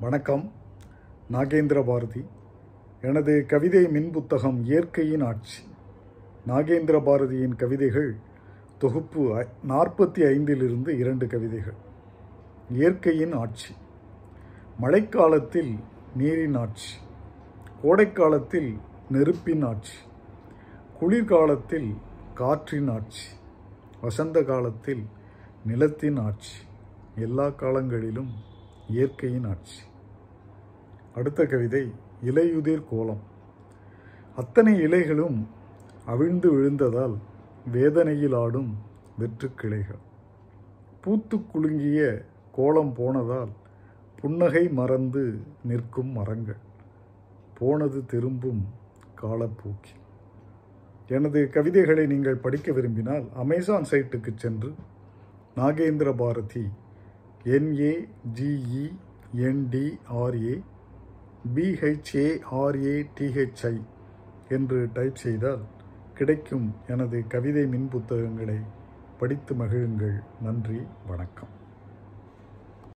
வணக்கம். நாகேந்திர பாரதி. எனது கவிதை மின் புத்தகம் இயற்கையின் ஆட்சி. நாகேந்திர பாரதியின் கவிதைகள் தொகுப்பு நாற்பத்தி ஐந்திலிருந்து இரண்டு கவிதைகள். இயற்கையின் ஆட்சி. மழைக்காலத்தில் நீரின் ஆட்சி. கோடைக்காலத்தில் நெருப்பின் ஆட்சி. குளிர்காலத்தில் காற்றின் ஆட்சி. வசந்த காலத்தில் நிலத்தின் ஆட்சி. எல்லா காலங்களிலும் இயற்கையின் ஆட்சி. அடுத்த கவிதை இலையுதிர் கோலம். அத்தனை இலைகளும் அவிழ்ந்து விழுந்ததால் வேதனையில் ஆடும் வெற்றுக் கிளைகள். பூத்து குலுங்கிய கோலம் போனதால் புன்னகை மறந்து நிற்கும் மரங்கள். போனது திரும்பும் காலப்போக்கி எனது கவிதைகளை நீங்கள் படிக்க விரும்பினால் அமேசான் சைட்டுக்கு சென்று நாகேந்திர பாரதி என்ஏஜிஇஎன்டிஆர்ஏ பிஹெச்ஏஆர்ஏடிஹெச்ஐ என்று டைப் செய்தால் கிடைக்கும் எனது கவிதை மின் புத்தகங்களை படித்து மகிழுங்கள். நன்றி வணக்கம்.